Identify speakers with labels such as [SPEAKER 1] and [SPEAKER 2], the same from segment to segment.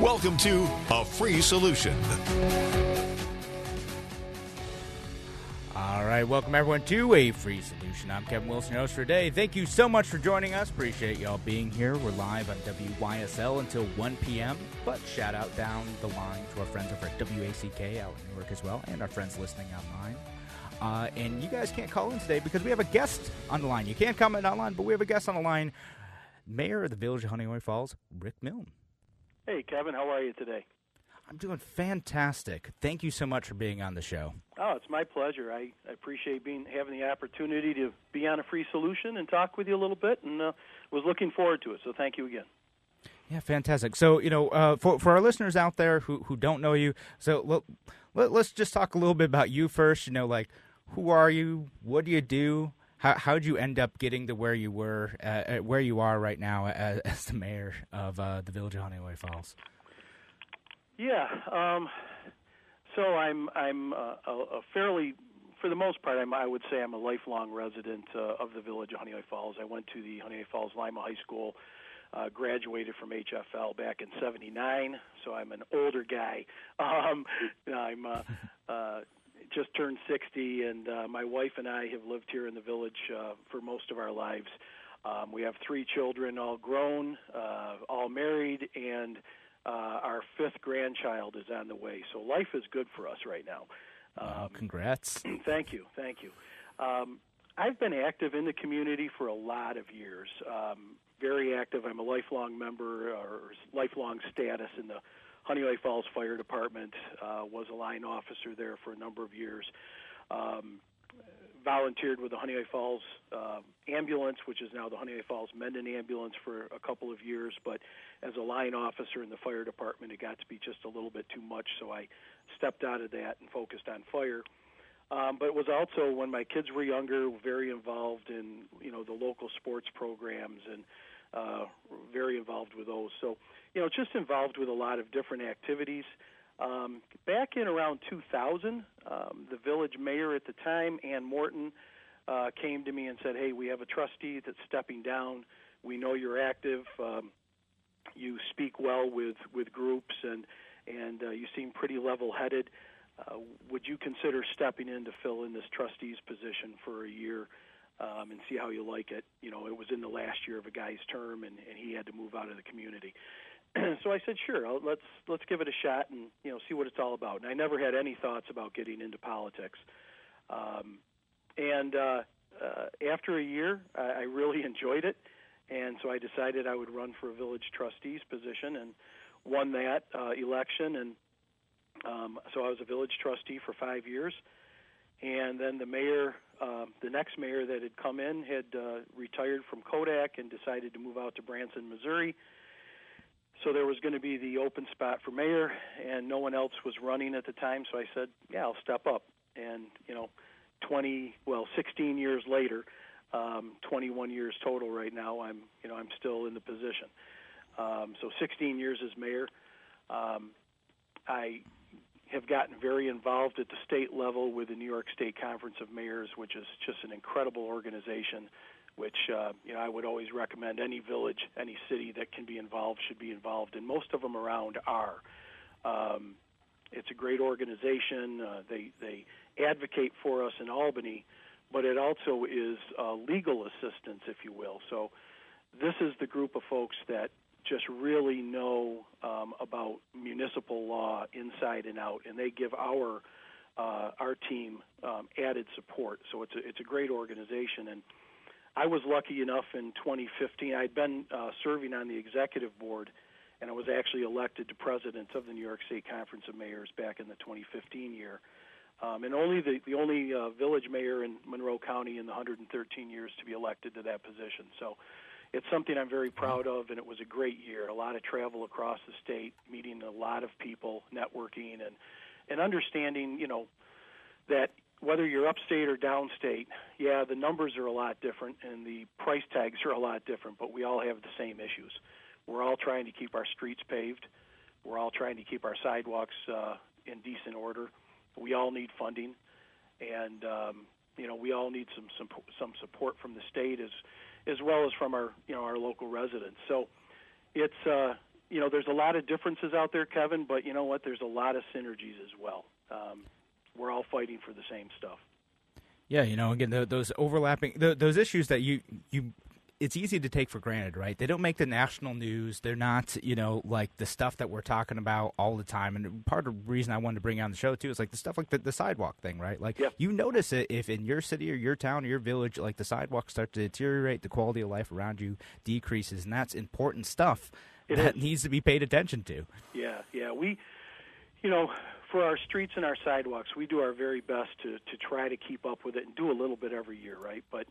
[SPEAKER 1] Welcome to A Free Solution.
[SPEAKER 2] All right, welcome everyone to A Free Solution. I'm Kevin Wilson, your host for today. Thank you so much for joining us. Appreciate y'all being here. We're live on WYSL until 1 p.m. But shout out down the line to our friends over at WACK out in Newark as well, and our friends listening online. Uh, and you guys can't call in today because we have a guest on the line. You can't comment online, but we have a guest on the line. Mayor of the Village of Honeoye Falls, Rick Milne.
[SPEAKER 3] Hey, Kevin, how are you today?
[SPEAKER 2] I'm doing fantastic. Thank you so much for being on the show.
[SPEAKER 3] Oh, it's my pleasure. I, I appreciate being having the opportunity to be on a free solution and talk with you a little bit, and uh, was looking forward to it. So thank you again.
[SPEAKER 2] Yeah, fantastic. So you know, uh, for for our listeners out there who who don't know you, so let, let, let's just talk a little bit about you first. You know, like who are you? What do you do? How how'd you end up getting to where you were, uh, where you are right now as, as the mayor of uh, the village of Honeoye Falls?
[SPEAKER 3] Yeah, um, so I'm I'm uh, a, a fairly, for the most part, I'm, I would say I'm a lifelong resident uh, of the village of Honeoye Falls. I went to the Honeoye Falls Lima High School, uh, graduated from HFL back in '79, so I'm an older guy. Um, I'm uh, uh, just turned 60, and uh, my wife and I have lived here in the village uh, for most of our lives. Um, we have three children, all grown, uh, all married, and uh, our fifth grandchild is on the way. So life is good for us right now.
[SPEAKER 2] Um, congrats.
[SPEAKER 3] Thank you. Thank you. Um, I've been active in the community for a lot of years. Um, very active. I'm a lifelong member or lifelong status in the Honeoye Falls Fire Department, uh, was a line officer there for a number of years. Um, volunteered with the Honeoye Falls uh, Ambulance, which is now the Honeoye Falls Mendon Ambulance, for a couple of years. But as a line officer in the fire department, it got to be just a little bit too much, so I stepped out of that and focused on fire. Um, but it was also when my kids were younger, very involved in you know the local sports programs and uh, very involved with those. So you know, just involved with a lot of different activities. Um, back in around 2000, um, the village mayor at the time, Ann Morton, uh, came to me and said, "Hey, we have a trustee that's stepping down. We know you're active. Um, you speak well with with groups, and and uh, you seem pretty level-headed. Uh, would you consider stepping in to fill in this trustee's position for a year?" Um, and see how you like it. You know, it was in the last year of a guy's term, and, and he had to move out of the community. so I said, sure, I'll, let's let's give it a shot and you know see what it's all about. And I never had any thoughts about getting into politics. Um, and uh, uh, after a year, I, I really enjoyed it, and so I decided I would run for a village trustee's position and won that uh, election. And um, so I was a village trustee for five years. And then the mayor, uh, the next mayor that had come in, had uh, retired from Kodak and decided to move out to Branson, Missouri so there was going to be the open spot for mayor, and no one else was running at the time. So I said, "Yeah, I'll step up." And you know, 20 well, 16 years later, um, 21 years total right now. I'm you know I'm still in the position. Um, so 16 years as mayor. Um, I have gotten very involved at the state level with the New York State Conference of Mayors, which is just an incredible organization which uh, you know I would always recommend any village, any city that can be involved should be involved, and most of them around are. Um, it's a great organization. Uh, they they advocate for us in Albany, but it also is uh, legal assistance, if you will. So this is the group of folks that just really know um, about municipal law inside and out, and they give our uh, our team um, added support. So it's a, it's a great organization and I was lucky enough in 2015. I'd been uh, serving on the executive board, and I was actually elected to president of the New York State Conference of Mayors back in the 2015 year. Um, and only the, the only uh, village mayor in Monroe County in the 113 years to be elected to that position. So, it's something I'm very proud of, and it was a great year. A lot of travel across the state, meeting a lot of people, networking, and and understanding, you know, that whether you're upstate or downstate, yeah, the numbers are a lot different and the price tags are a lot different, but we all have the same issues. We're all trying to keep our streets paved. We're all trying to keep our sidewalks uh, in decent order. We all need funding, and um, you know we all need some some some support from the state as as well as from our you know our local residents. So it's uh, you know there's a lot of differences out there, Kevin, but you know what? There's a lot of synergies as well. Um, we're all fighting for the same stuff.
[SPEAKER 2] Yeah, you know, again, those overlapping those issues that you you it's easy to take for granted, right? They don't make the national news. They're not, you know, like the stuff that we're talking about all the time. And part of the reason I wanted to bring on the show too is like the stuff like the, the sidewalk thing, right? Like
[SPEAKER 3] yeah.
[SPEAKER 2] you notice it if in your city or your town or your village, like the sidewalks start to deteriorate, the quality of life around you decreases, and that's important stuff
[SPEAKER 3] it
[SPEAKER 2] that
[SPEAKER 3] is.
[SPEAKER 2] needs to be paid attention to.
[SPEAKER 3] Yeah, yeah. We, you know, for our streets and our sidewalks, we do our very best to to try to keep up with it and do a little bit every year, right? But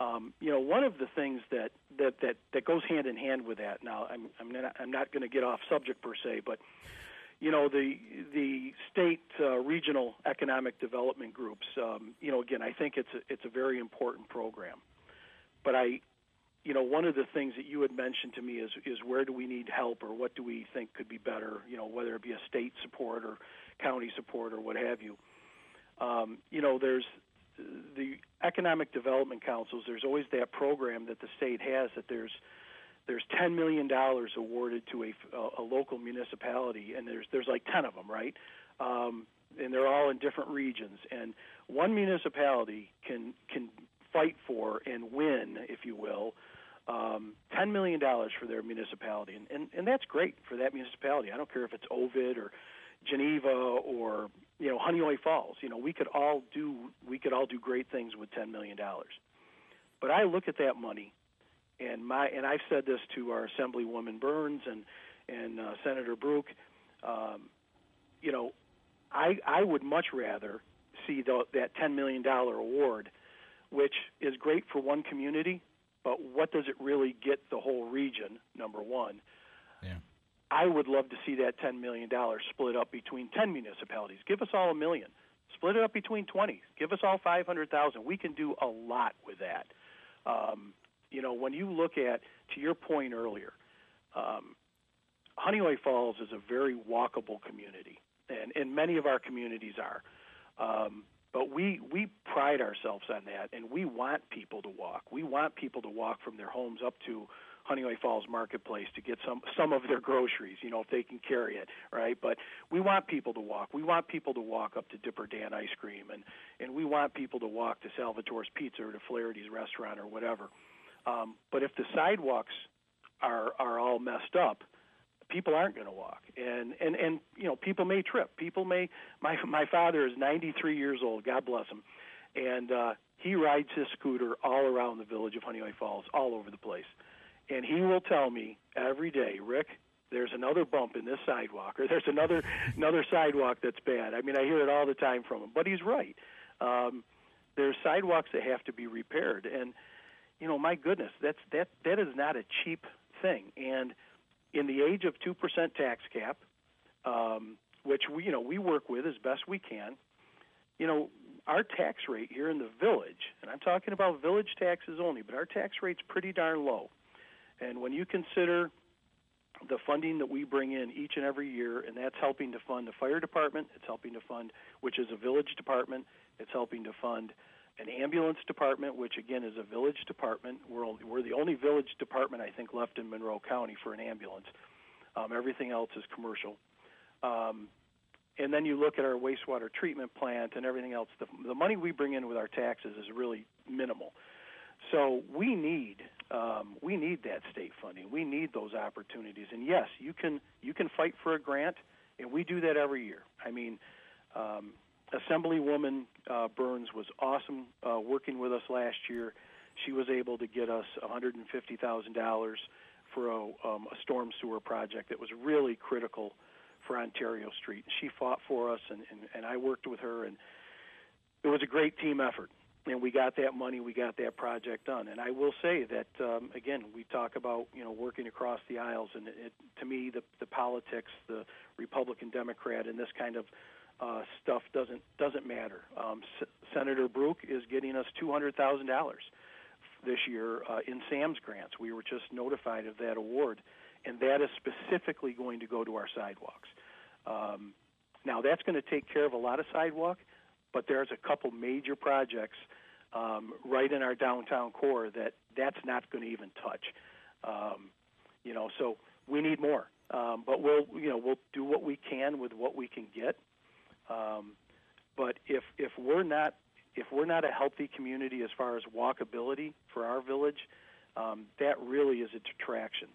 [SPEAKER 3] um, you know, one of the things that, that, that, that goes hand in hand with that. Now, I'm I'm not I'm not going to get off subject per se, but you know the the state uh, regional economic development groups. Um, you know, again, I think it's a, it's a very important program. But I, you know, one of the things that you had mentioned to me is is where do we need help or what do we think could be better? You know, whether it be a state support or county support or what have you. Um, you know, there's the economic development councils, there's always that program that the state has that there's there's ten million dollars awarded to a, a, local municipality, and there's there's like ten of them, right? Um, and they're all in different regions, and one municipality can can fight for and win, if you will, um, ten million dollars for their municipality, and, and and that's great for that municipality. I don't care if it's Ovid or Geneva or you know Honeoye Falls. You know we could all do we could all do great things with ten million dollars. But I look at that money, and my and I've said this to our Assemblywoman Byrnes and and uh, Senator Brouk. Um, you know, I I would much rather see the, that ten million dollar award, which is great for one community, but what does it really get the whole region? Number one.
[SPEAKER 2] Yeah.
[SPEAKER 3] I would love to see that $10 million split up between 10 municipalities. Give us all a million. Split it up between 20. Give us all 500,000. We can do a lot with that. Um, you know, when you look at, to your point earlier, um, Honeoye Falls is a very walkable community, and, and many of our communities are. Um, but we, we pride ourselves on that, and we want people to walk. We want people to walk from their homes up to Honeoye Falls Marketplace to get some some of their groceries, you know, if they can carry it, right? But we want people to walk. We want people to walk up to Dipper Dan Ice Cream, and and we want people to walk to Salvatore's Pizza or to Flaherty's Restaurant or whatever. Um, but if the sidewalks are are all messed up, people aren't going to walk, and and and you know, people may trip. People may. My my father is 93 years old. God bless him, and uh, he rides his scooter all around the village of Honeoye Falls, all over the place and he will tell me every day, Rick, there's another bump in this sidewalk, or there's another another sidewalk that's bad. I mean, I hear it all the time from him, but he's right. Um, there's sidewalks that have to be repaired, and you know, my goodness, that's that that is not a cheap thing. And in the age of two percent tax cap, um, which we you know we work with as best we can, you know, our tax rate here in the village, and I'm talking about village taxes only, but our tax rate's pretty darn low. And when you consider the funding that we bring in each and every year, and that's helping to fund the fire department, it's helping to fund, which is a village department, it's helping to fund an ambulance department, which again is a village department. We're, only, we're the only village department, I think, left in Monroe County for an ambulance. Um, everything else is commercial. Um, and then you look at our wastewater treatment plant and everything else. The, the money we bring in with our taxes is really minimal. So we need um, we need that state funding. We need those opportunities. And yes, you can you can fight for a grant, and we do that every year. I mean, um, Assemblywoman uh, Byrnes was awesome uh, working with us last year. She was able to get us $150,000 for a, um, a storm sewer project that was really critical for Ontario Street. She fought for us, and, and, and I worked with her, and it was a great team effort and we got that money, we got that project done. And I will say that um, again, we talk about you know working across the aisles, and it, it, to me, the the politics, the Republican Democrat, and this kind of uh, stuff doesn't doesn't matter. Um, S- Senator Brouk is getting us two hundred thousand dollars this year uh, in SAMS grants. We were just notified of that award, and that is specifically going to go to our sidewalks. Um, now that's going to take care of a lot of sidewalk but there's a couple major projects um, right in our downtown core that that's not going to even touch. Um, you know, so we need more. Um, but we'll you know we'll do what we can with what we can get. Um, but if if we're not if we're not a healthy community as far as walkability for our village, um, that really is a detraction.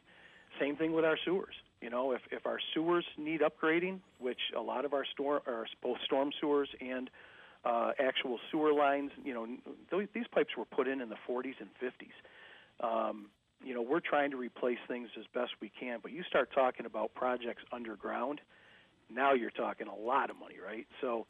[SPEAKER 3] Same thing with our sewers. You know, if if our sewers need upgrading, which a lot of our storm, or both storm sewers and uh, actual sewer lines. You know, th- these pipes were put in in the 40s and 50s. Um, you know, we're trying to replace things as best we can, but you start talking about projects underground, now you're talking a lot of money, right? So,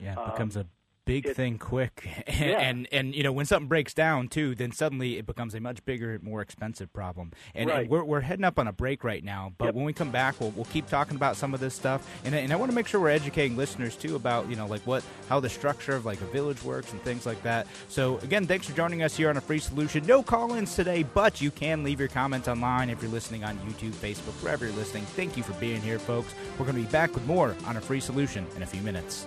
[SPEAKER 2] yeah, it becomes um, a big
[SPEAKER 3] it,
[SPEAKER 2] thing quick. And,
[SPEAKER 3] yeah.
[SPEAKER 2] and and you know when something breaks down too then suddenly it becomes a much bigger more expensive problem. And,
[SPEAKER 3] right.
[SPEAKER 2] and we're, we're heading up on a break right now but
[SPEAKER 3] yep.
[SPEAKER 2] when we come back we'll, we'll keep talking about some of this stuff. And, and i want to make sure we're educating listeners too about you know like what how the structure of like a village works and things like that. So again thanks for joining us here on a free solution. No call-ins today but you can leave your comments online if you're listening on youtube facebook wherever you're listening. Thank you for being here folks. We're going to be back with more on a free solution in a few minutes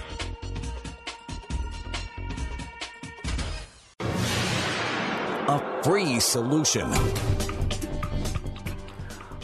[SPEAKER 4] Free solution.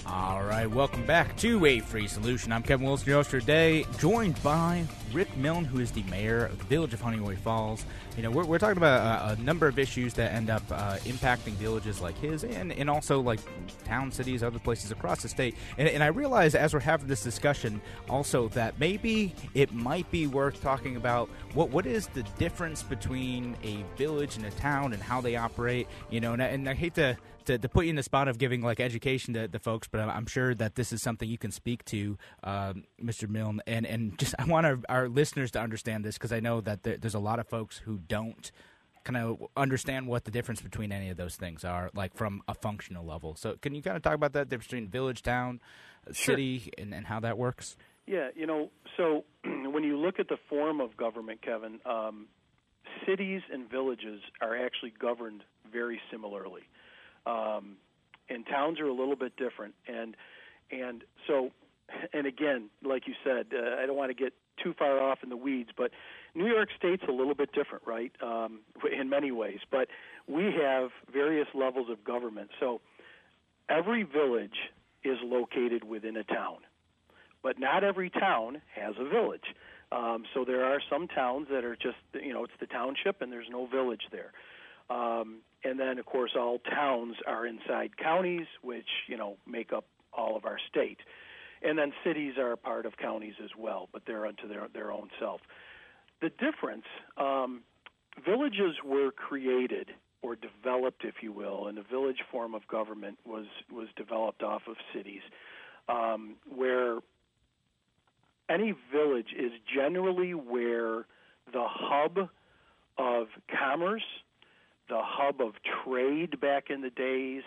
[SPEAKER 2] All right, welcome back to A Free Solution. I'm Kevin Wilson, your host today, joined by Rick Milne, who is the mayor of the village of Honeoye Falls. You know, we're, we're talking about a, a, number of issues that end up uh, impacting villages like his and, and also like town, cities, other places across the state. And, and I realize as we're having this discussion also that maybe it might be worth talking about what what is the difference between a village and a town and how they operate. You know, and I, and I hate to to, to, put you in the spot of giving like education to the folks, but I'm sure that this is something you can speak to, um, Mr. Milne, and and just I want our listeners to understand this because I know that there, there's a lot of folks who don't kind of understand what the difference between any of those things are, like from a functional level. So, can you kind of talk about that difference between village, town, city,
[SPEAKER 3] sure.
[SPEAKER 2] and, and how that works?
[SPEAKER 3] Yeah, you know, so when you look at the form of government, Kevin, um, cities and villages are actually governed very similarly, um, and towns are a little bit different. And and so, and again, like you said, uh, I don't want to get too far off in the weeds, but New York State's a little bit different, right? Um, in many ways, but we have various levels of government. So every village is located within a town, but not every town has a village. Um, so there are some towns that are just, you know, it's the township and there's no village there. Um, and then, of course, all towns are inside counties, which you know make up all of our state. And then cities are a part of counties as well, but they're unto their their own self. The difference, um, villages were created or developed, if you will, and the village form of government was was developed off of cities, um, where any village is generally where the hub of commerce, the hub of trade back in the days,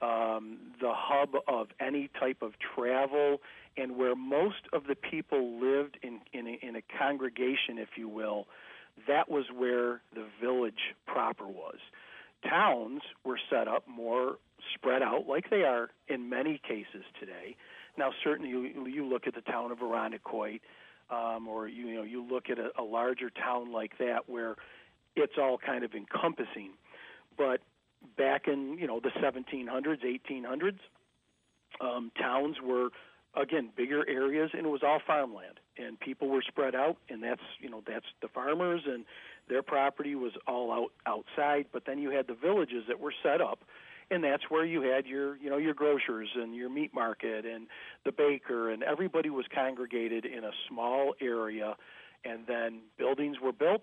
[SPEAKER 3] um, the hub of any type of travel, and where most of the people lived in in a, in a congregation, if you will. That was where the village proper was. Towns were set up more spread out, like they are in many cases today. Now, certainly, you, you look at the town of Irondequoit, um, or you, you know, you look at a, a larger town like that where it's all kind of encompassing. But back in you know the 1700s, 1800s, um, towns were again bigger areas, and it was all farmland, and people were spread out, and that's you know that's the farmers and their property was all out outside. But then you had the villages that were set up, and that's where you had your you know your grocers and your meat market and the baker, and everybody was congregated in a small area, and then buildings were built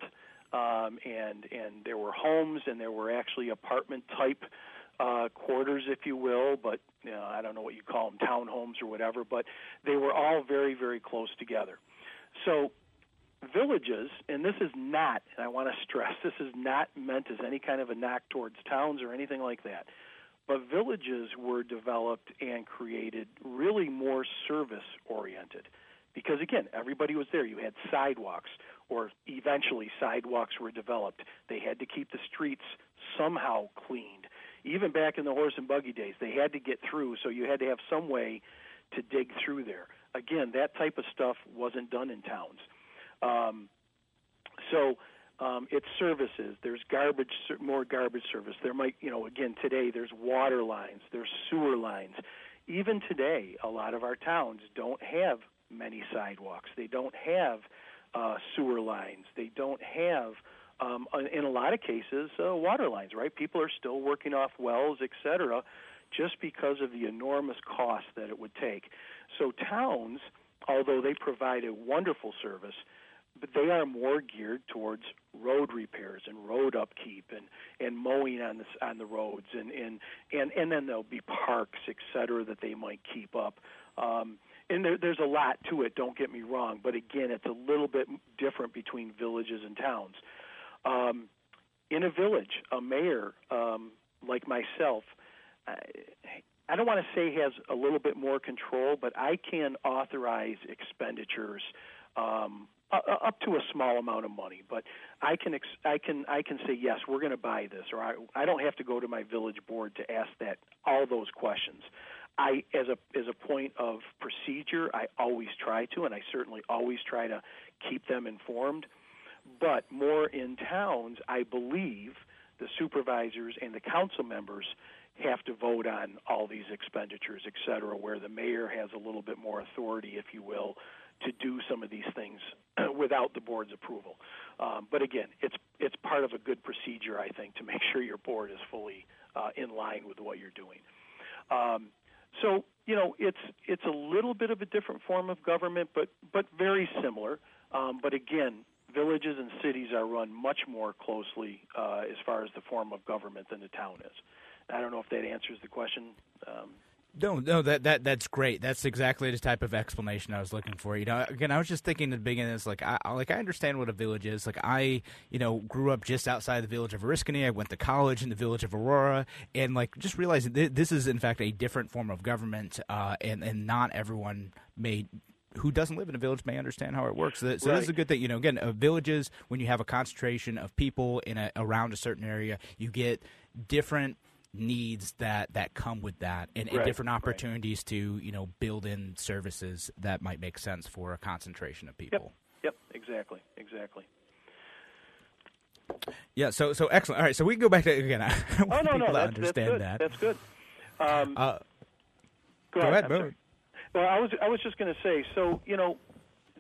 [SPEAKER 3] um, and and there were homes and there were actually apartment type uh, quarters, if you will, but you know, I don't know what you call them, townhomes or whatever. But they were all very very close together. So villages, and this is not, and I want to stress, this is not meant as any kind of a knock towards towns or anything like that. But villages were developed and created really more service oriented because again everybody was there you had sidewalks or eventually sidewalks were developed. They had to keep the streets somehow cleaned. Even back in the horse and buggy days, they had to get through, so you had to have some way to dig through there. Again, that type of stuff wasn't done in towns. Um, so um, it's services. There's garbage, more garbage service. There might, you know, again today there's water lines, there's sewer lines. Even today, a lot of our towns don't have many sidewalks. They don't have uh, sewer lines. They don't have, um, in a lot of cases, uh, water lines. Right? People are still working off wells, et cetera, just because of the enormous cost that it would take. So towns, although they provide a wonderful service, but they are more geared towards road repairs and road upkeep and and mowing on the on the roads and and and and then there'll be parks et cetera that they might keep up um and there, there's a lot to it. Don't get me wrong, but again, it's a little bit different between villages and towns. Um, in a village, a mayor um, like myself, I, I don't want to say has a little bit more control, but I can authorize expenditures um, up to a small amount of money. But I can ex- I can I can say yes, we're going to buy this, or I I don't have to go to my village board to ask that all those questions. I, as a as a point of procedure, I always try to, and I certainly always try to keep them informed. But more in towns, I believe the supervisors and the council members have to vote on all these expenditures, et cetera, where the mayor has a little bit more authority, if you will, to do some of these things without the board's approval. Um, but again, it's it's part of a good procedure, I think, to make sure your board is fully uh, in line with what you're doing. Um, so you know, it's it's a little bit of a different form of government, but but very similar. Um, but again, villages and cities are run much more closely uh, as far as the form of government than the town is. I don't know if that answers the question. Um,
[SPEAKER 2] no, no, that that that's great. That's exactly the type of explanation I was looking for. You know, again, I was just thinking at the beginning, it's like I like I understand what a village is. Like I, you know, grew up just outside the village of Oriskany. I went to college in the village of Aurora, and like just realizing th- this is in fact a different form of government, uh, and and not everyone may who doesn't live in a village may understand how it works. So, so right. this is a good thing. You know, again, uh, villages when you have a concentration of people in a, around a certain area, you get different needs that that come with that and, right, and different opportunities right. to you know build in services that might make sense for a concentration of people.
[SPEAKER 3] Yep, yep. exactly exactly.
[SPEAKER 2] Yeah so so excellent. All right so we can go back to again i
[SPEAKER 3] oh, no, no,
[SPEAKER 2] that's, understand
[SPEAKER 3] that's
[SPEAKER 2] that.
[SPEAKER 3] that's good. Um,
[SPEAKER 2] uh,
[SPEAKER 3] go,
[SPEAKER 2] go
[SPEAKER 3] ahead,
[SPEAKER 2] ahead
[SPEAKER 3] well i was i was just going to say so you know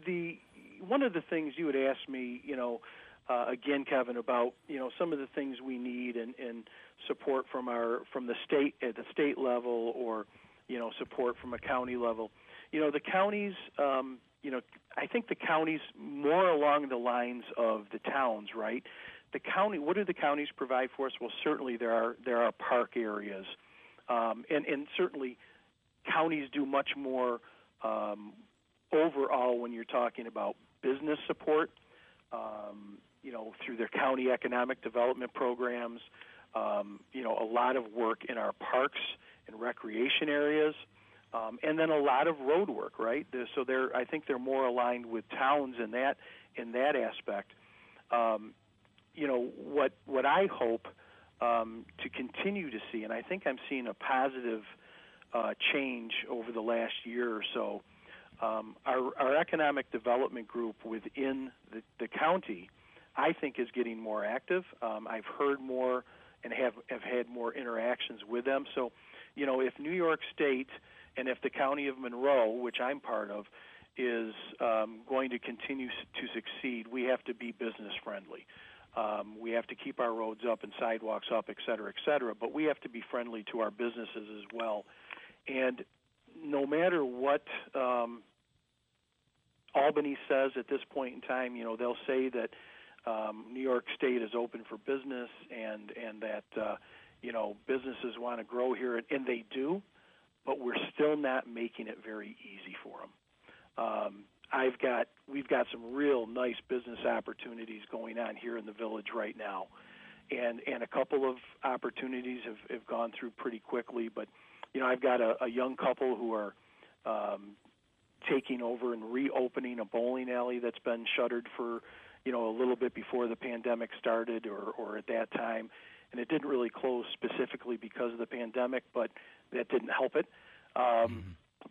[SPEAKER 3] the one of the things you had asked me you know uh, again, Kevin, about you know some of the things we need and, and support from our from the state at the state level, or you know support from a county level. You know the counties. Um, you know, I think the counties more along the lines of the towns, right? The county. What do the counties provide for us? Well, certainly there are there are park areas, um, and and certainly counties do much more um, overall when you're talking about business support. Um, you know, through their county economic development programs, um, you know, a lot of work in our parks and recreation areas, um, and then a lot of road work. Right, so they're I think they're more aligned with towns in that in that aspect. Um, you know what what I hope um, to continue to see, and I think I'm seeing a positive uh, change over the last year or so. Um, our, our economic development group within the, the county, I think, is getting more active. Um, I've heard more and have have had more interactions with them. So, you know, if New York State and if the County of Monroe, which I'm part of, is um, going to continue to succeed, we have to be business friendly. Um, we have to keep our roads up and sidewalks up, et cetera, et cetera. But we have to be friendly to our businesses as well. And no matter what um, Albany says at this point in time, you know, they'll say that um, New York State is open for business and and that uh, you know businesses want to grow here, and, they do, but we're still not making it very easy for them. Um, I've got we've got some real nice business opportunities going on here in the village right now, and and a couple of opportunities have, have gone through pretty quickly. But you know, I've got a, a young couple who are um, taking over and reopening a bowling alley that's been shuttered for you know a little bit before the pandemic started or or at that time, and it didn't really close specifically because of the pandemic, but that didn't help it. Um, mm-hmm.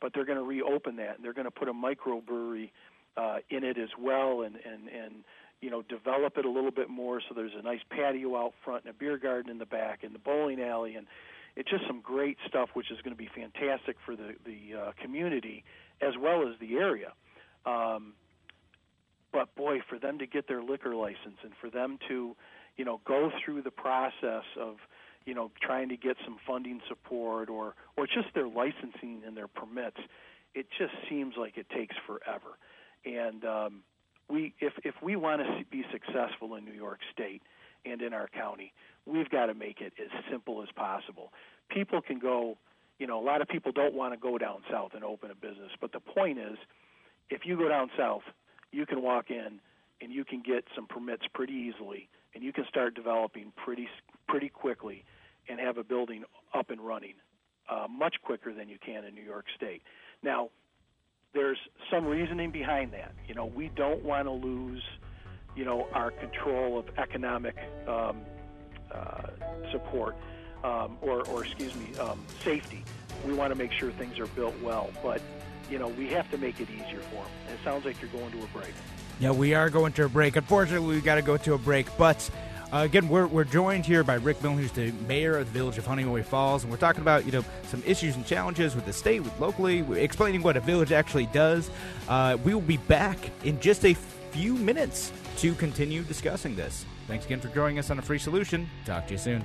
[SPEAKER 3] but they're going to reopen that and they're going to put a microbrewery uh, in it as well and and and you know develop it a little bit more. So there's a nice patio out front and a beer garden in the back and the bowling alley. And it's just some great stuff which is going to be fantastic for the the uh, community as well as the area. Um, but boy for them to get their liquor license and for them to you know go through the process of you know, trying to get some funding support or or just their licensing and their permits, it just seems like it takes forever. And um, we, if if we want to be successful in New York State and in our county, we've got to make it as simple as possible. People can go, you know, a lot of people don't want to go down south and open a business, but the point is, if you go down south, you can walk in and you can get some permits pretty easily, and you can start developing pretty pretty quickly and have a building up and running uh, much quicker than you can in New York State. Now, there's some reasoning behind that. You know, we don't want to lose, you know, our control of economic um, uh, support um, or, or, excuse me, um, safety. We want to make sure things are built well, but you know, we have to make it easier for them. It sounds like you're going to a break.
[SPEAKER 2] Yeah, we are going to a break. Unfortunately, we've got to go to a break, but uh, again, we're, we're joined here by Rick Milne, who's the mayor of the village of Honeoye Falls, and we're talking about you know some issues and challenges with the state, with locally, explaining what a village actually does. Uh, we will be back in just a few minutes to continue discussing this. Thanks again for joining us on a free solution. Talk to you soon.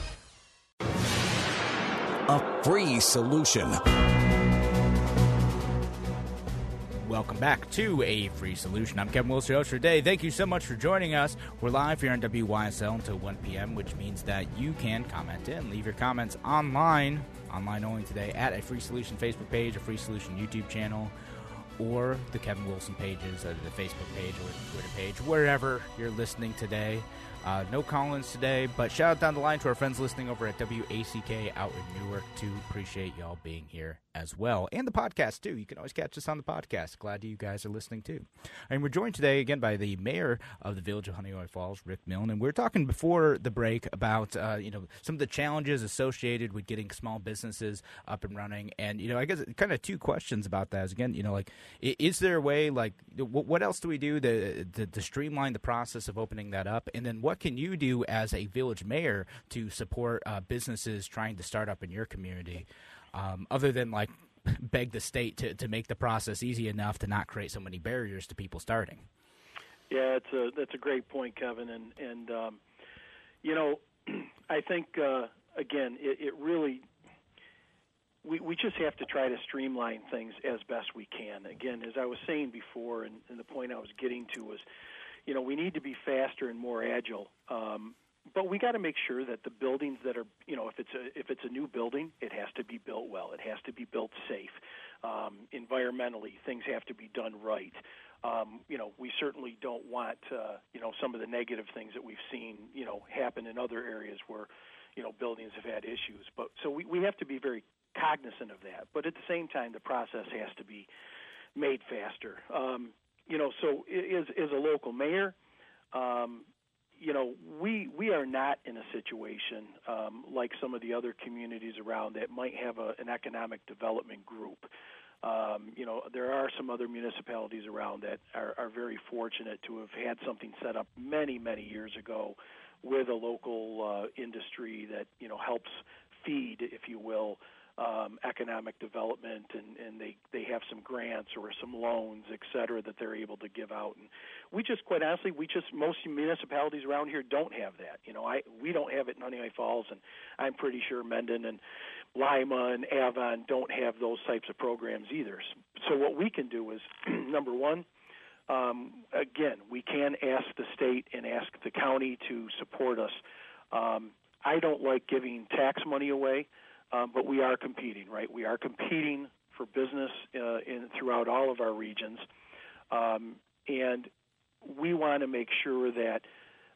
[SPEAKER 4] a free solution.
[SPEAKER 2] Welcome back to A Free Solution. I'm Kevin Wilson, host for today. Thank you so much for joining us. We're live here on WYSL until 1 p.m., which means that you can comment in, leave your comments online, online only today, at A Free Solution Facebook page, A Free Solution YouTube channel, or the Kevin Wilson pages, uh, the Facebook page or the Twitter page, wherever you're listening today. Uh, no Collins today, but shout out down the line to our friends listening over at WACK out in Newark too. Appreciate y'all being here as well, and the podcast too. You can always catch us on the podcast. Glad you guys are listening too. And we're joined today again by the mayor of the village of Honeoye Falls, Rick Milne, and we are talking before the break about uh, you know some of the challenges associated with getting small businesses up and running. And you know, I guess kind of two questions about that. Is again, you know, like is there a way like what else do we do to, to, to streamline the process of opening that up, and then what what can you do as a village mayor to support uh, businesses trying to start up in your community, um, other than like beg the state to, to make the process easy enough to not create so many barriers to people starting?
[SPEAKER 3] Yeah, it's a that's a great point, Kevin, and and um, you know, I think uh, again, it, it really we, we just have to try to streamline things as best we can. Again, as I was saying before, and, and the point I was getting to was you know, we need to be faster and more agile. Um, but we got to make sure that the buildings that are, you know, if it's a if it's a new building, it has to be built well. It has to be built safe. Um, environmentally, things have to be done right. Um, you know, we certainly don't want, uh, you know, some of the negative things that we've seen, you know, happen in other areas where, you know, buildings have had issues. But so we we have to be very cognizant of that. But at the same time, the process has to be made faster. Um, you know, so as as a local mayor, um, you know, we we are not in a situation um, like some of the other communities around that might have a, an economic development group. Um, you know, there are some other municipalities around that are, are very fortunate to have had something set up many many years ago with a local uh, industry that you know helps feed, if you will, um, economic development, and, and they they have some grants or some loans, et cetera, that they're able to give out. And we just, quite honestly, we just most municipalities around here don't have that. You know, I we don't have it in Honeoye Falls, and I'm pretty sure Mendon and Lima and Avon don't have those types of programs either. So what we can do is, number one. Um, again, we can ask the state and ask the county to support us. Um, I don't like giving tax money away um, but we are competing, right? We are competing for business uh, in throughout all of our regions, um, and we want to make sure that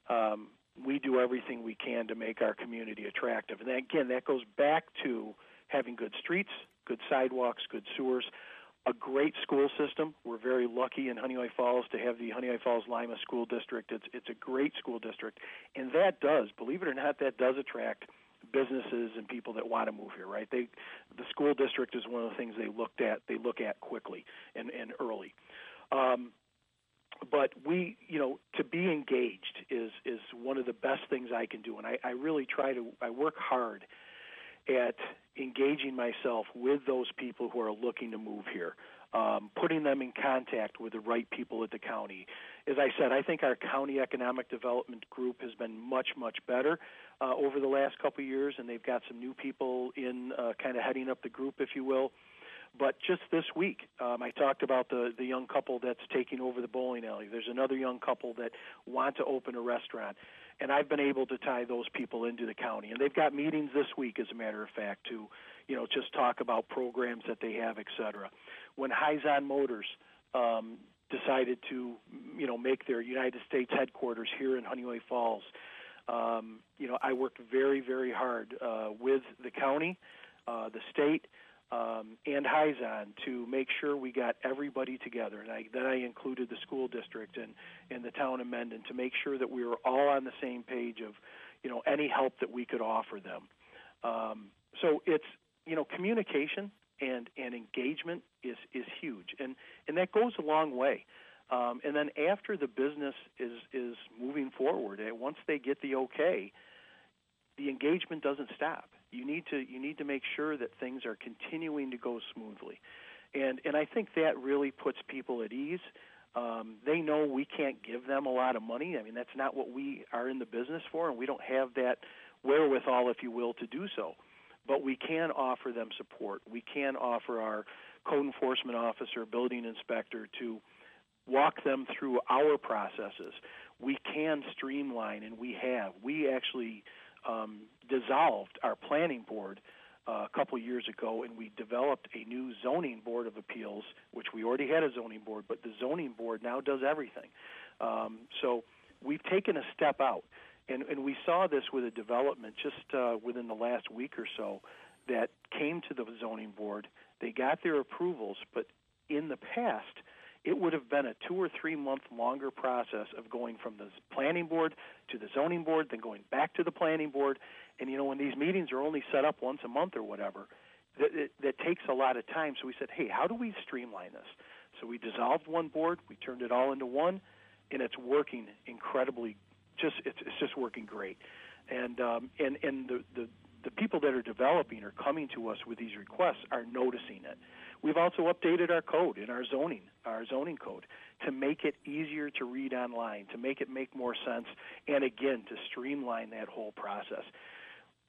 [SPEAKER 3] um, we do everything we can to make our community attractive. And that, again, that goes back to having good streets, good sidewalks, good sewers, a great school system. We're very lucky in Honeoye Falls to have the Honeoye Falls Lima School District. It's it's a great school district, and that does, believe it or not, that does attract businesses and people that want to move here, right? They, the school district is one of the things they looked at. They look at quickly and, and early. Um, but we, you know, to be engaged is is one of the best things I can do, and I, I really try to. I work hard at engaging myself with those people who are looking to move here, um, putting them in contact with the right people at the county. As I said, I think our county economic development group has been much much better uh, over the last couple of years, and they've got some new people in uh, kind of heading up the group, if you will. But just this week, um, I talked about the the young couple that's taking over the bowling alley. There's another young couple that want to open a restaurant, and I've been able to tie those people into the county. And they've got meetings this week, as a matter of fact, to you know just talk about programs that they have, et cetera. When Hyzon Motors um, decided to you know make their United States headquarters here in Honeoye Falls, um, you know, I worked very, very hard uh, with the county, uh, the state, um, and Hyzon to make sure we got everybody together. And I, then I included the school district and, and the town of Mendon to make sure that we were all on the same page of, you know, any help that we could offer them. Um, so it's, you know, communication and, and engagement is, is huge. And, and that goes a long way. Um, and then after the business is is moving forward, and once they get the okay, the engagement doesn't stop. You need to you need to make sure that things are continuing to go smoothly, and and I think that really puts people at ease. Um, they know we can't give them a lot of money. I mean, that's not what we are in the business for, and we don't have that wherewithal, if you will, to do so. But we can offer them support. We can offer our code enforcement officer, building inspector to walk them through our processes. We can streamline, and we have. We actually um, dissolved our planning board uh, a couple years ago, and we developed a new zoning board of appeals, which we already had a zoning board, but the zoning board now does everything. Um, so we've taken a step out, and, and we saw this with a development just uh, within the last week or so that came to the zoning board. They got their approvals, but in the past, it would have been a two or three month longer process of going from the planning board to the zoning board, then going back to the planning board. And you know, when these meetings are only set up once a month or whatever, that, that, that takes a lot of time. So we said, hey, how do we streamline this? So we dissolved one board, we turned it all into one, and it's working incredibly. Just it's, it's just working great. And um, and and the, the the people that are developing or coming to us with these requests are noticing it. We've also updated our code in our zoning, our zoning code, to make it easier to read online, to make it make more sense, and again to streamline that whole process.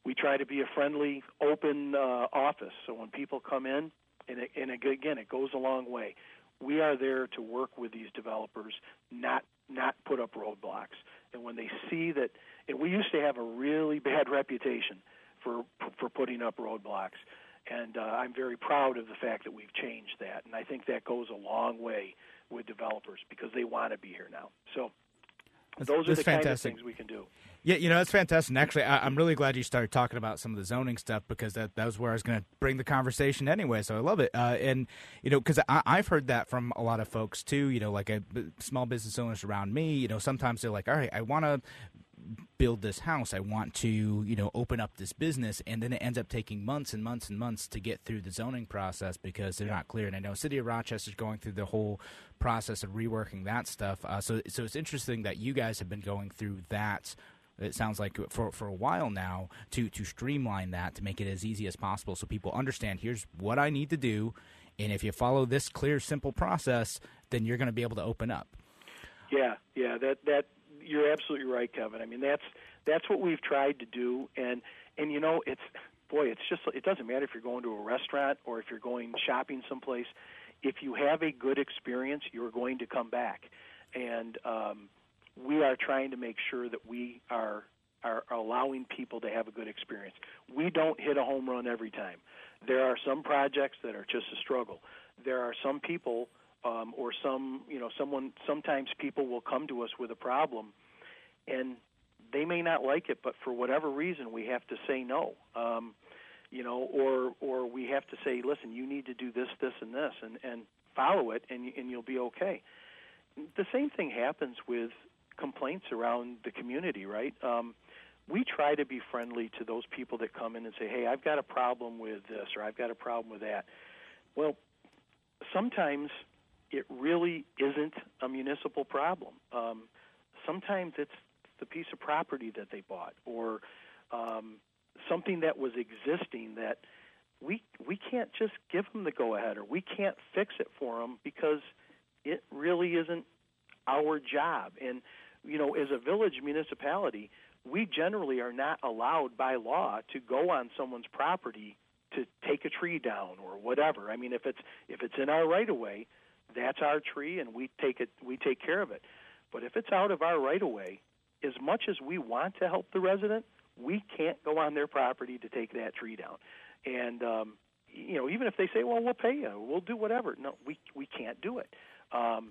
[SPEAKER 3] We try to be a friendly, open uh, office, so when people come in, and, it, and again, it goes a long way. We are there to work with these developers, not not put up roadblocks. And when they see that, and we used to have a really bad reputation for for putting up roadblocks and uh, I'm very proud of the fact that we've changed that. And I think that goes a long way with developers because they want to be here now. So
[SPEAKER 2] that's,
[SPEAKER 3] those are the
[SPEAKER 2] fantastic.
[SPEAKER 3] kind of things we can do.
[SPEAKER 2] Yeah, you know that's fantastic. And actually, I, am really glad you started talking about some of the zoning stuff because that, that was where I was going to bring the conversation anyway. So I love it. Uh, and you know, because I've heard that from a lot of folks too. You know, like a, small business owners around me. You know, sometimes they're like, "All right, I want to build this house. I want to, you know, open up this business, and then it ends up taking months and months and months to get through the zoning process because they're not clear. And I know City of Rochester is going through the whole process of reworking that stuff. Uh, so, so it's interesting that you guys have been going through that. It sounds like for for a while now to to streamline that to make it as easy as possible, so people understand. Here's what I need to do, and if you follow this clear, simple process, then you're going to be able to open up.
[SPEAKER 3] Yeah, yeah, that that you're absolutely right, Kevin. I mean, that's that's what we've tried to do, and and you know, it's boy, it's just it doesn't matter if you're going to a restaurant or if you're going shopping someplace. If you have a good experience, you're going to come back, and um, we are trying to make sure that we are are allowing people to have a good experience. We don't hit a home run every time. There are some projects that are just a struggle. There are some people um, or some you know someone sometimes people will come to us with a problem and they may not like it but for whatever reason we have to say no. Um, you know or or we have to say listen you need to do this this and this and and follow it and and you'll be okay. The same thing happens with complaints around the community right? Um, we try to be friendly to those people that come in and say hey i've got a problem with this or i've got a problem with that. Well sometimes it really isn't a municipal problem. Um, sometimes it's the piece of property that they bought or um, something that was existing that we we can't just give them the go ahead or we can't fix it for them because it really isn't our job. And you know, as a village municipality, we generally are not allowed by law to go on someone's property to take a tree down or whatever. I mean, if it's if it's in our right of way, that's our tree and we take it we take care of it. But if it's out of our right of way, as much as we want to help the resident, we can't go on their property to take that tree down. And um, you know, even if they say, "Well, we'll pay you, we'll do whatever," no, we we can't do it. Um,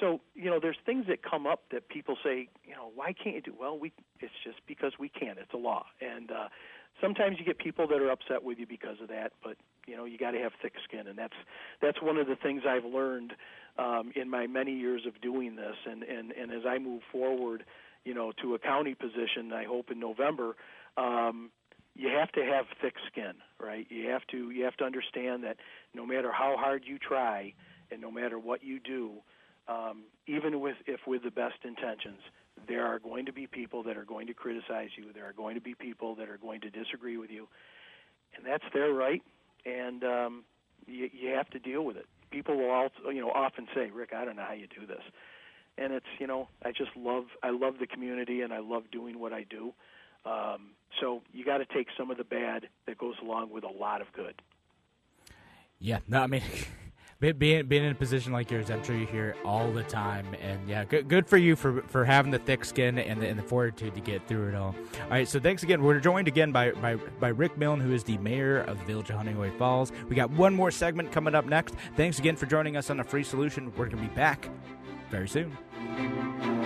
[SPEAKER 3] so you know, there's things that come up that people say, you know, why can't you do? Well, we it's just because we can't. It's a law, and uh, sometimes you get people that are upset with you because of that. But you know, you got to have thick skin, and that's that's one of the things I've learned um, in my many years of doing this. And and and as I move forward, you know, to a county position, I hope in November. Um, you have to have thick skin, right? You have to you have to understand that no matter how hard you try, and no matter what you do, um, even with if with the best intentions, there are going to be people that are going to criticize you. There are going to be people that are going to disagree with you, and that's their right and um, you, you have to deal with it. People will also, you know, often say, "Rick, I don't know how you do this," and it's, you know, I just love, I love the community, and I love doing what I do. Um, so you got to take some of the bad that goes along with a lot of good.
[SPEAKER 2] Yeah, no, I mean. being being in a position like yours, I'm sure you hear all the time, and yeah, good, good for you for for having the thick skin and the, and the fortitude to get through it all. All right, so thanks again. We're joined again by by, by Rick Milne, who is the mayor of the village of Honeoye Falls. We got one more segment coming up next. Thanks again for joining us on a free solution. We're going to be back very soon.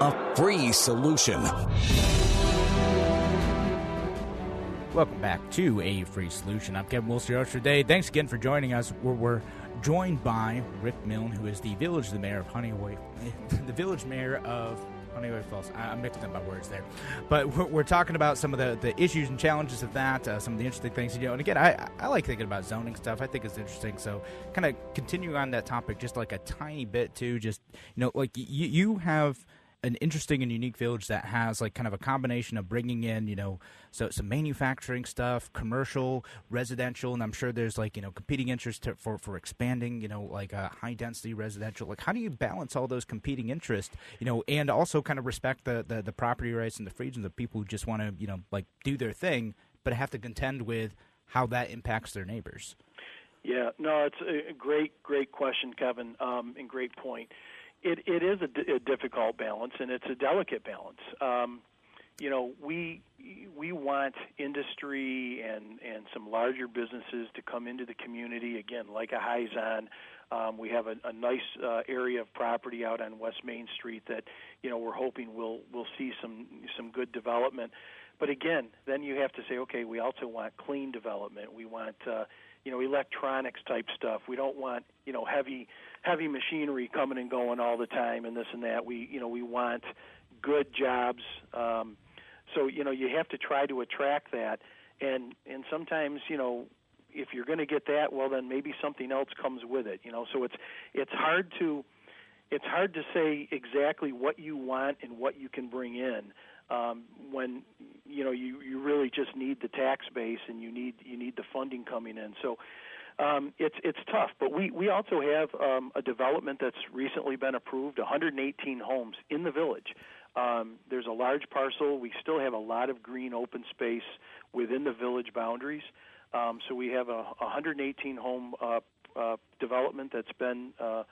[SPEAKER 4] A free solution.
[SPEAKER 2] Welcome back to A Free Solution. I'm Kevin Wilson today. Thanks again for joining us. We're, we're, joined by Rick Milne, who is the village the mayor of Honeyway, the village mayor of Honeoye Falls. I'm mixing up my words there, but we're, we're, talking about some of the, the issues and challenges of that, uh, some of the interesting things you know. And again, I I like thinking about zoning stuff. I think it's interesting. So, kind of continuing on that topic, just like a tiny bit too. Just you know, like you have an interesting and unique village that has like kind of a combination of bringing in you know so some manufacturing stuff commercial residential and i'm sure there's like you know competing interests to, for for expanding you know like a high density residential. Like how do you balance all those competing interests you know and also kind of respect the the, the property rights and the freedoms of people who just want to you know like do their thing but have to contend with how that impacts their neighbors?
[SPEAKER 3] Yeah. No it's a great great question kevin um, and great point it it is a, difficult balance and it's a delicate balance. Um, you know, we we want industry and and some larger businesses to come into the community again, like a Hyzon. Um, we have a, a nice uh, area of property out on West Main Street that you know we're hoping we'll we'll see some some good development. But again, then you have to say, okay, we also want clean development. We want uh, you know electronics type stuff. We don't want you know heavy heavy machinery coming and going all the time and this and that. We you know we want good jobs. Um, so you know you have to try to attract that, and and sometimes you know if you're going to get that, well then maybe something else comes with it. You know, so it's it's hard to it's hard to say exactly what you want and what you can bring in um, when you know you you really just need the tax base and you need you need the funding coming in. So um, it's it's tough. But we we also have um, a development that's recently been approved, 118 homes in the village. Um, there's a large parcel. We still have a lot of green open space within the village boundaries. Um, so we have a 118 home uh, uh, development that's been uh,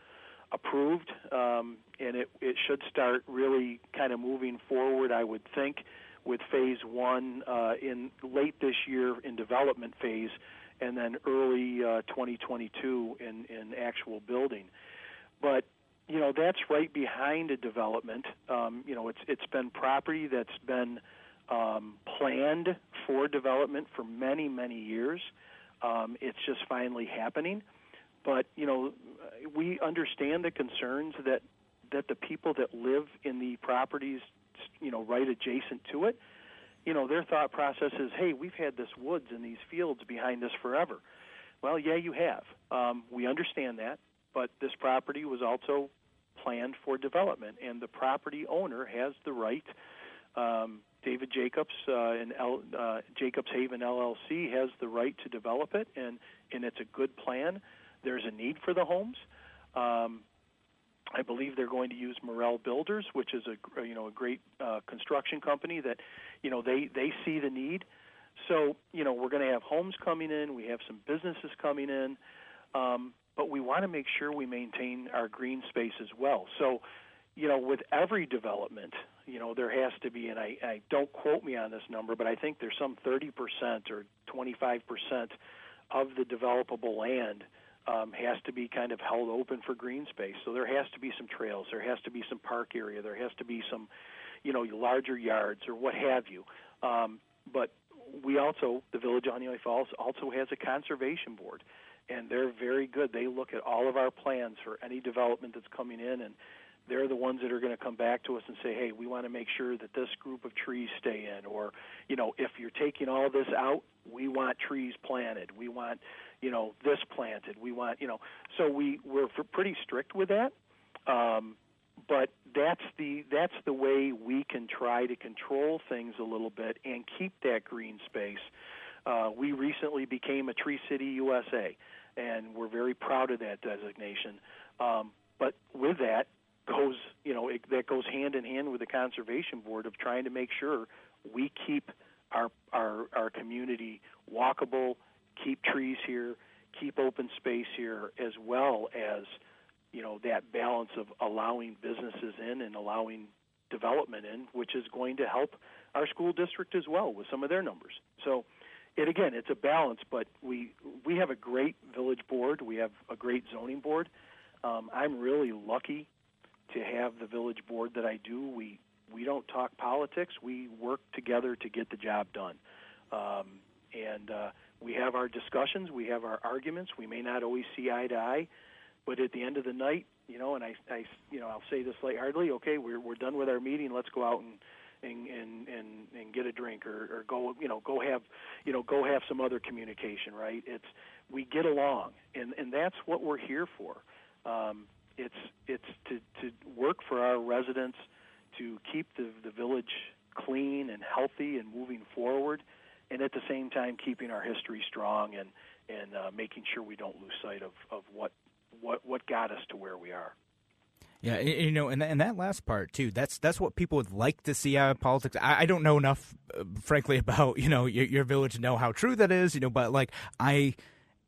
[SPEAKER 3] approved, um, and it it should start really kind of moving forward. I would think with phase one uh, in late this year in development phase and then early uh, 2022 in, in actual building. But you know that's right behind a development. Um, you know it's it's been property that's been um, planned for development for many many years. Um, it's just finally happening. But you know we understand the concerns that that the people that live in the properties you know right adjacent to it you know, their thought process is, hey, we've had this woods and these fields behind us forever. Well, yeah, you have. Um, we understand that, but this property was also planned for development, and the property owner has the right. Um, David Jacobs uh, and L, uh, Jacobs Haven LLC has the right to develop it, and and it's a good plan. There's a need for the homes. Um, I believe they're going to use Morrell Builders, which is a you know a great uh, construction company that you know they they see the need. So you know we're going to have homes coming in, we have some businesses coming in, um, but we want to make sure we maintain our green space as well. So you know with every development, you know, there has to be, and I, I don't quote me on this number, but I think there's some 30% or 25% of the developable land um, has to be kind of held open for green space. So there has to be some trails, there has to be some park area, there has to be some, you know, larger yards or what have you. Um, but we also, the Village of Honeoye Falls also has a conservation board, and they're very good. They look at all of our plans for any development that's coming in, and they're the ones that are going to come back to us and say, "Hey, we want to make sure that this group of trees stay in," or, you know, if you're taking all this out, we want trees planted. We want, you know, this planted. We want, you know, so we we're pretty strict with that. Um, but that's the that's the way we can try to control things a little bit and keep that green space. Uh, we recently became a Tree City USA, and we're very proud of that designation. Um, but with that goes, you know, it, that goes hand in hand with the conservation board of trying to make sure we keep our our our community walkable, keep trees here, keep open space here, as well as you know that balance of allowing businesses in and allowing development in, which is going to help our school district as well with some of their numbers. So, it again, it's a balance, but we we have a great village board. We have a great zoning board. Um, I'm really lucky to have the village board that I do. We we don't talk politics. We work together to get the job done. Um, and uh, we have our discussions, we have our arguments. We may not always see eye to eye, but at the end of the night, you know, and I, I you know, I'll say this lightheartedly. Okay, we're we're done with our meeting. Let's go out and and and and, and get a drink or, or go you know go have you know go have some other communication. Right? It's we get along, and and that's what we're here for. Um, it's it's to to work for our residents to keep the the village clean and healthy and moving forward and at the same time keeping our history strong and and uh, making sure we don't lose sight of, of what what what got us to where we are.
[SPEAKER 2] Yeah, you know, and and that last part too. That's that's what people would like to see out of politics. I, I don't know enough, uh, frankly, about you know your, your village to know how true that is. You know, but like I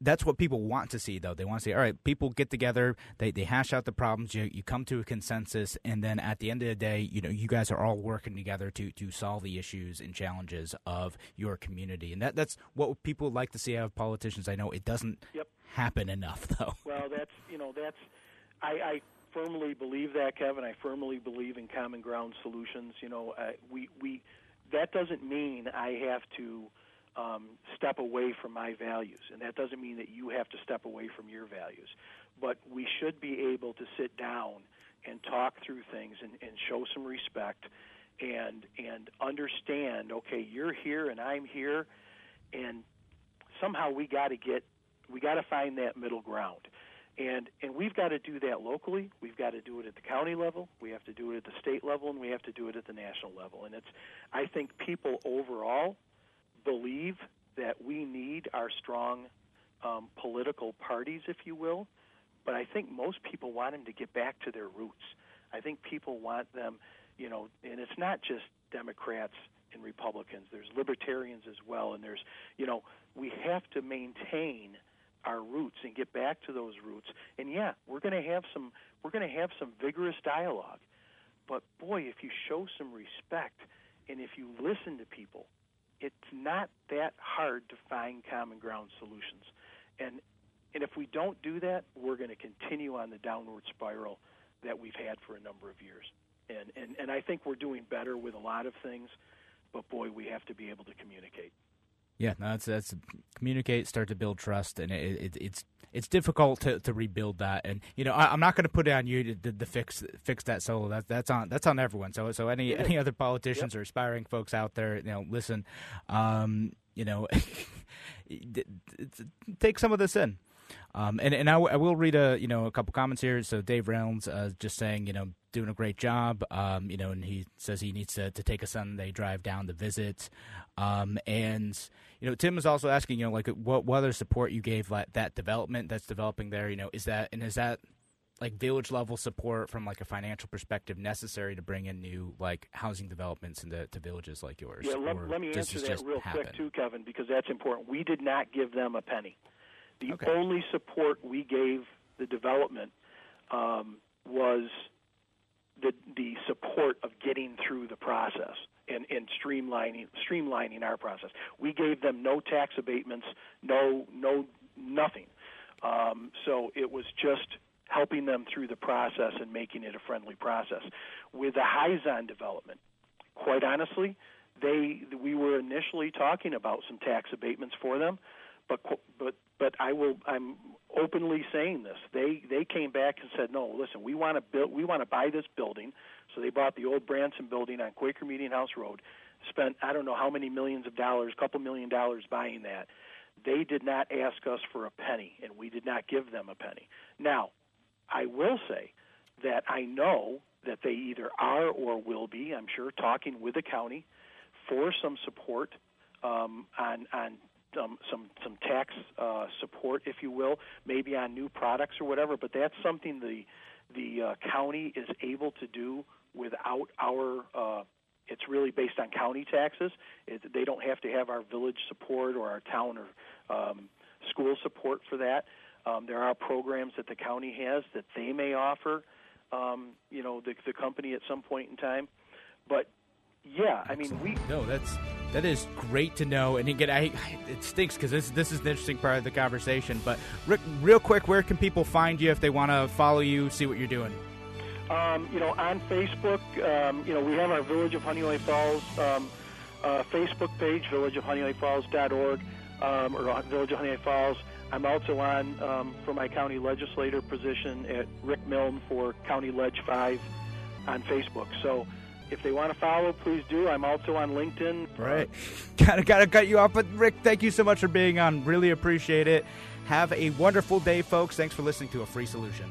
[SPEAKER 2] that's what people want to see though they want to see all right people get together they, they hash out the problems you, you come to a consensus and then at the end of the day you know you guys are all working together to to solve the issues and challenges of your community and that that's what people like to see out of politicians i know it doesn't
[SPEAKER 3] yep.
[SPEAKER 2] Happen enough though
[SPEAKER 3] well that's you know that's i i firmly believe that kevin i firmly believe in common ground solutions you know uh, we we that doesn't mean i have to um, step away from my values. And that doesn't mean that you have to step away from your values. But we should be able to sit down and talk through things and, and show some respect and and understand, okay, you're here and I'm here and somehow we gotta get we gotta find that middle ground. And and we've got to do that locally. We've got to do it at the county level. We have to do it at the state level, and we have to do it at the national level. And it's I think people overall believe that we need our strong um, political parties, if you will, but I think most people want them to get back to their roots. I think people want them, you know, and it's not just Democrats and Republicans. There's libertarians as well, and there's, you know, we have to maintain our roots and get back to those roots. And yeah, we're going to have some we're going to have some vigorous dialogue. But boy, if you show some respect and if you listen to people it's not that hard to find common ground solutions. And and if we don't do that, we're going to continue on the downward spiral that we've had for a number of years. And and and I think we're doing better with a lot of things, but boy, we have to be able to communicate.
[SPEAKER 2] Yeah, no, that's that's communicate, start to build trust, and it, it, it's it's difficult to, to rebuild that. And you know, I, am not going to put it on you to, to, to, fix fix that solo. That's that's on that's on everyone. So so any any other politicians yep. or aspiring folks out there, you know, listen, um, you know, take some of this in. Um, and and I, w- I will read a you know a couple comments here. So Dave Reynolds uh, just saying you know doing a great job. Um, you know, and he says he needs to, to take a Sunday drive down to visit. Um, and you know, Tim is also asking you know like what what other support you gave like, that development that's developing there. You know, is that and is that like village level support from like a financial perspective necessary to bring in new like housing developments into to villages like yours?
[SPEAKER 3] Yeah, let, let me answer that real happen? quick too, Kevin, because that's important. We did not give them a penny. The okay. only support we gave the development um, was the the support of getting through the process and, and streamlining streamlining our process. We gave them no tax abatements, no no nothing. Um, so it was just helping them through the process and making it a friendly process. With the Hyzon development, quite honestly, they we were initially talking about some tax abatements for them, but but but I will I'm openly saying this. They they came back and said, "No, listen, we want to build we want to buy this building." So they bought the old Branson building on Quaker Meeting House Road. Spent I don't know how many millions of dollars, a couple million dollars buying that. They did not ask us for a penny, and we did not give them a penny. Now, I will say that I know that they either are or will be, I'm sure, talking with the county for some support um, on on um, some some tax uh, support, if you will, maybe on new products or whatever. But that's something the the uh, county is able to do without our. Uh, it's really based on county taxes. It, they don't have to have our village support or our town or um, school support for that. Um, there are programs that the county has that they may offer, um, you know, the, the company at some point in time. But yeah, I mean, we
[SPEAKER 2] no, that's that is great to know. And again, I, it stinks because this this is the interesting part of the conversation. But Rick, real quick, where can people find you if they want to follow you, see what you're doing?
[SPEAKER 3] Um, you know, on Facebook, um, you know, we have our Village of Honeoye Falls um, uh, Facebook page, villageofhoneoyefalls.org, um, or Village of Honeoye Falls. I'm also on um, for my county legislator position at Rick Milne for County Ledge 5 on Facebook. So if they want to follow, please do. I'm also on LinkedIn.
[SPEAKER 2] Right. gotta gotta cut you off, but Rick, thank you so much for being on. Really appreciate it. Have a wonderful day, folks. Thanks for listening to a free solution.